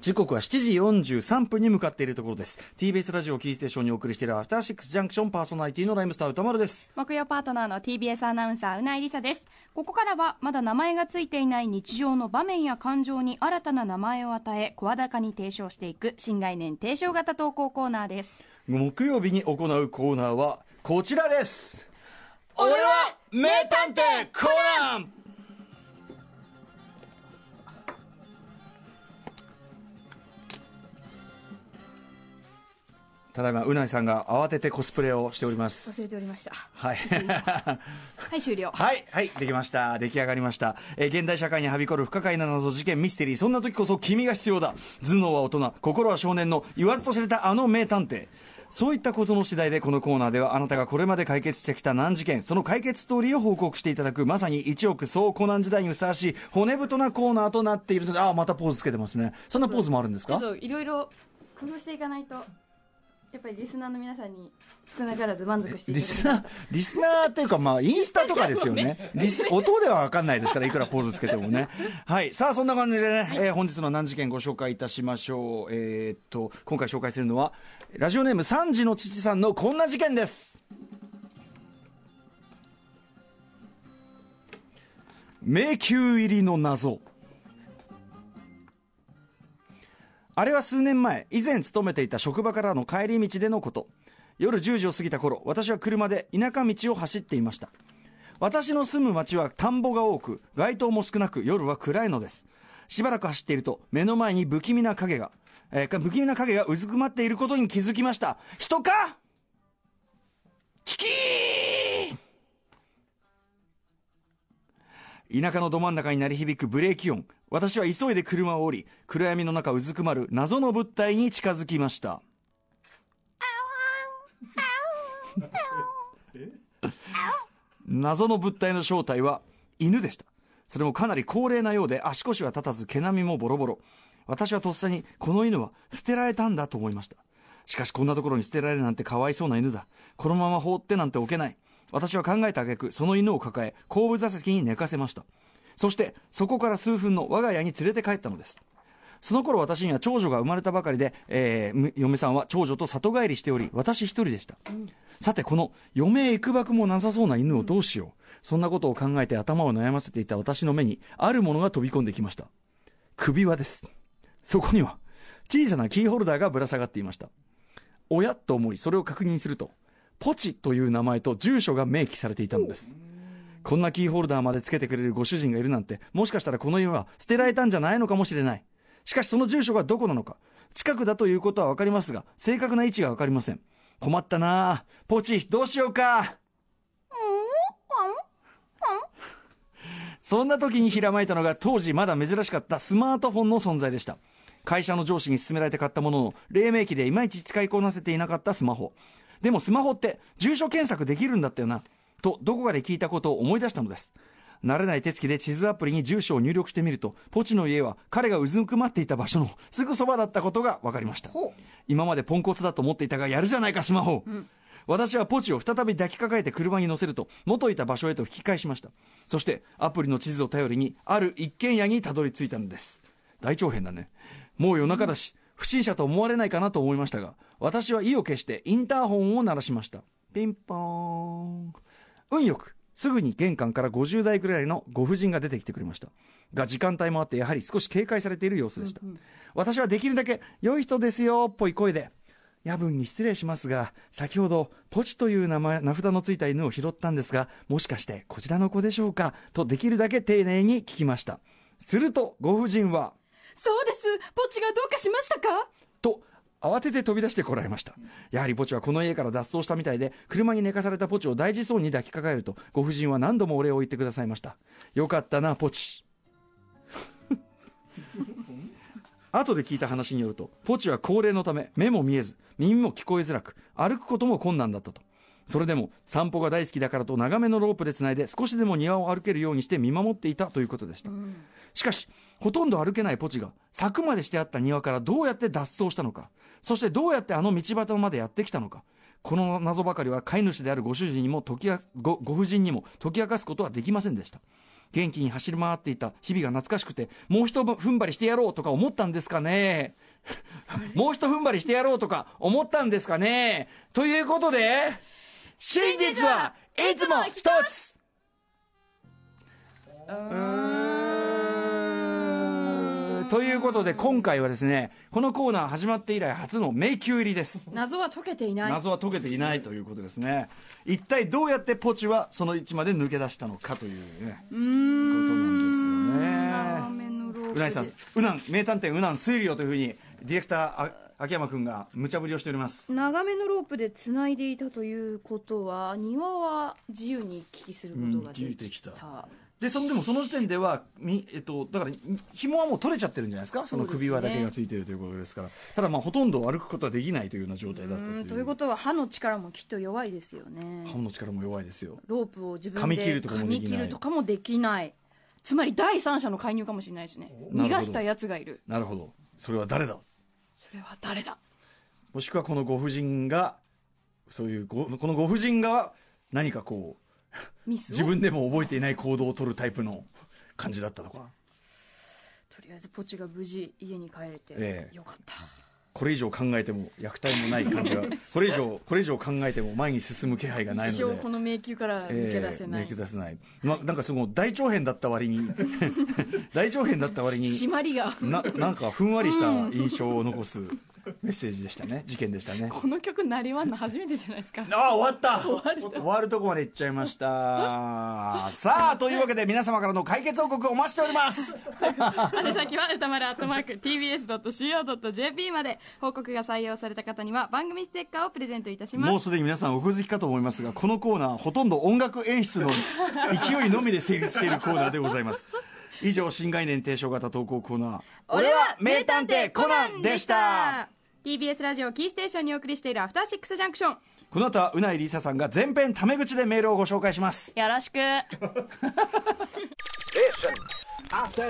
時刻は7時43分に向かっているところです。TBS ラジオキーステーションにお送りしているアフターシックスジャンクションパーソナリティのライムスター歌丸です。木曜パートナーの TBS アナウンサーうないりさです。ここからはまだ名前がついていない日常の場面や感情に新たな名前を与え声高に提唱していく新概念提唱型投稿コーナーです。木曜日に行うコーナーはこちらです。俺は名探偵コナンただいまうないさんが慌ててコスプレをしております忘れておりましたはい はい終了はい、はい、できました。出来上がりました。えー現代社会にはびこる不可解な謎、事件、ミステリー、そんな時こそ君が必要だ。頭脳は大人、心は少年の言わずと知れたあの名探偵。そういったことの次第でこのコーナーではあなたがこれまで解決してきた難事件、その解決ストーリーを報告していただく、まさに一億総コナン時代にふさわしい骨太なコーナーとなっているので、ああ、またポーズつけてますね。そんなポーズもあるんですか？いろいろ工夫していかないとやっぱりリスナーの皆さんに少なからず満足していリスナー、リスナーっていうか、まあ、インスタとかですよね。リス、音ではわかんないですから、いくらポーズつけてもね。はい。さあ、そんな感じでね、えー本日の難事件ご紹介いたしましょう。えーっと、今回紹介するのは、ラジオネーム3時の父さんのこんな事件です。迷宮入りの謎。あれは数年前、以前勤めていた職場からの帰り道でのこと。夜10時を過ぎた頃、私は車で田舎道を走っていました。私の住む町は田んぼが多く、街灯も少なく、夜は暗いのです。しばらく走っていると、目の前に不気味な影が、えー不気味な影がうずくまっていることに気づきました。人か？キキ田舎のど真ん中に鳴り響くブレーキ音。私は急いで車を降り暗闇の中うずくまる謎の物体に近づきました。謎の物体の正体は犬でした。それもかなり高齢なようで足腰は立たず毛並みもボロボロ。私はとっさにこの犬は捨てられたんだと思いました。しかしこんなところに捨てられるなんてかわいそうな犬だ。このまま放ってなんておけない私は考えた挙句その犬を抱え後部座席に寝かせました。そしてそこから数分の我が家に連れて帰ったのです。その頃私には長女が生まれたばかりで、えー嫁さんは長女と里帰りしており私一人でした、さてこの嫁へ行くばくもなさそうな犬をどうしよう。そんなことを考えて頭を悩ませていた私の目にあるものが飛び込んできました。首輪です。そこには小さなキーホルダーがぶら下がっていました。おやと思いそれを確認するとポチという名前と住所が明記されていたのです。こんなキーホルダーまでつけてくれるご主人がいるなんてもしかしたらこの家は捨てられたんじゃないのかもしれない。しかしその住所がどこなのか。近くだということは分かりますが正確な位置が分かりません。困ったな。あポチどうしようか。そんな時にひらまいたのが当時まだ珍しかったスマートフォンの存在でした。会社の上司に勧められて買ったものの黎明期でいまいち使いこなせていなかったスマホ。でもスマホって住所検索できるんだったよなとどこかで聞いたことを思い出したのです。慣れない手つきで地図アプリに住所を入力してみるとポチの家は彼がうずくまっていた場所のすぐそばだったことが分かりました。今までポンコツだと思っていたがやるじゃないかスマホ、私はポチを再び抱きかかえて車に乗せると元いた場所へと引き返しました。そしてアプリの地図を頼りにある一軒家にたどり着いたのです。大長編だね。もう夜中だし、不審者と思われないかなと思いましたが私は意を決してインターホンを鳴らしました。ピンポーン。運よくすぐに玄関から50代くらいのご婦人が出てきてくれました。が時間帯もあってやはり少し警戒されている様子でした、私はできるだけ良い人ですよっぽい声で夜分に失礼しますが先ほどポチという名前名札のついた犬を拾ったんですがもしかしてこちらの子でしょうかとできるだけ丁寧に聞きました。するとご婦人はそうです。ポチがどうかしましたか？と慌てて飛び出してこられました。やはりポチはこの家から脱走したみたいで車に寝かされたポチを大事そうに抱きかかえるとご婦人は何度もお礼を言ってくださいました。よかったなポチ。後で聞いた話によるとポチは高齢のため目も見えず耳も聞こえづらく歩くことも困難だったとそれでも散歩が大好きだからと長めのロープでつないで少しでも庭を歩けるようにして見守っていたということでした、しかしほとんど歩けないポチが柵までしてあった庭からどうやって脱走したのか。そしてどうやってあの道端までやってきたのか。この謎ばかりは飼い主であるご主人にも解きあごご婦人にも解き明かすことはできませんでした。元気に走り回っていた日々が懐かしくてもう一踏ん張りしてやろうとか思ったんですかね。もう一踏ん張りしてやろうとか思ったんですかね。ということで真実はいつも一つ。ということで今回はですねこのコーナー始まって以来初の迷宮入りです。謎は解けていない。謎は解けていないということですね。一体どうやってポチはその位置まで抜け出したのかというねことなんですよね。うなぎさんうなん名探偵うなん推理をというふうにディレクターあ秋山君が無茶ぶりをしております。長めのロープでつないでいたということは庭は自由に行き来することができた,、うん、た。でそのでもその時点ではみ、えっと、だから紐はもう取れちゃってるんじゃないですか？その首輪だけがついてるということですから。ただまあほとんど歩くことはできないというような状態だったという。ということは歯の力もきっと弱いですよね。歯の力も弱いですよ。ロープを自分で噛み切るとかもできない。噛み切るとかもできない。つまり第三者の介入かもしれないしね。逃がしたやつがいる。なるほど。それは誰だ？それは誰だ？もしくはこのご婦人がそういうごこのご婦人が何かこう自分でも覚えていない行動を取るタイプの感じだったとか？とりあえずポチが無事家に帰れてよかった、ええ、これ以上考えても虐待もない感じが これ以上これ以上考えても前に進む気配がないので。一生この迷宮から抜け出せない、えー、抜け出せない、ま、なんかその大長編だった割に 大長編だった割に締まりが。ななんかふんわりした印象を残すメッセージでしたね。事件でしたね。この曲なりわんの初めてじゃないですか。ああ終わった。終わる終わるとこまで行っちゃいました。さあというわけで皆様からの解決報告お待ちしております。宛先は歌丸アットマーク TBS.CO.JP まで報告が採用された方には番組ステッカーをプレゼントいたします。もうすでに皆さんお気づきかと思いますがこのコーナーほとんど音楽演出の勢いのみで成立しているコーナーでございます。以上新概念提唱型投稿コーナー。俺は名探偵コナンでした TBS ラジオキーステーションにお送りしているアフターシックスジャンクションこの後はうないりささんが全編タメ口でメールをご紹介します。よろしく。アフタ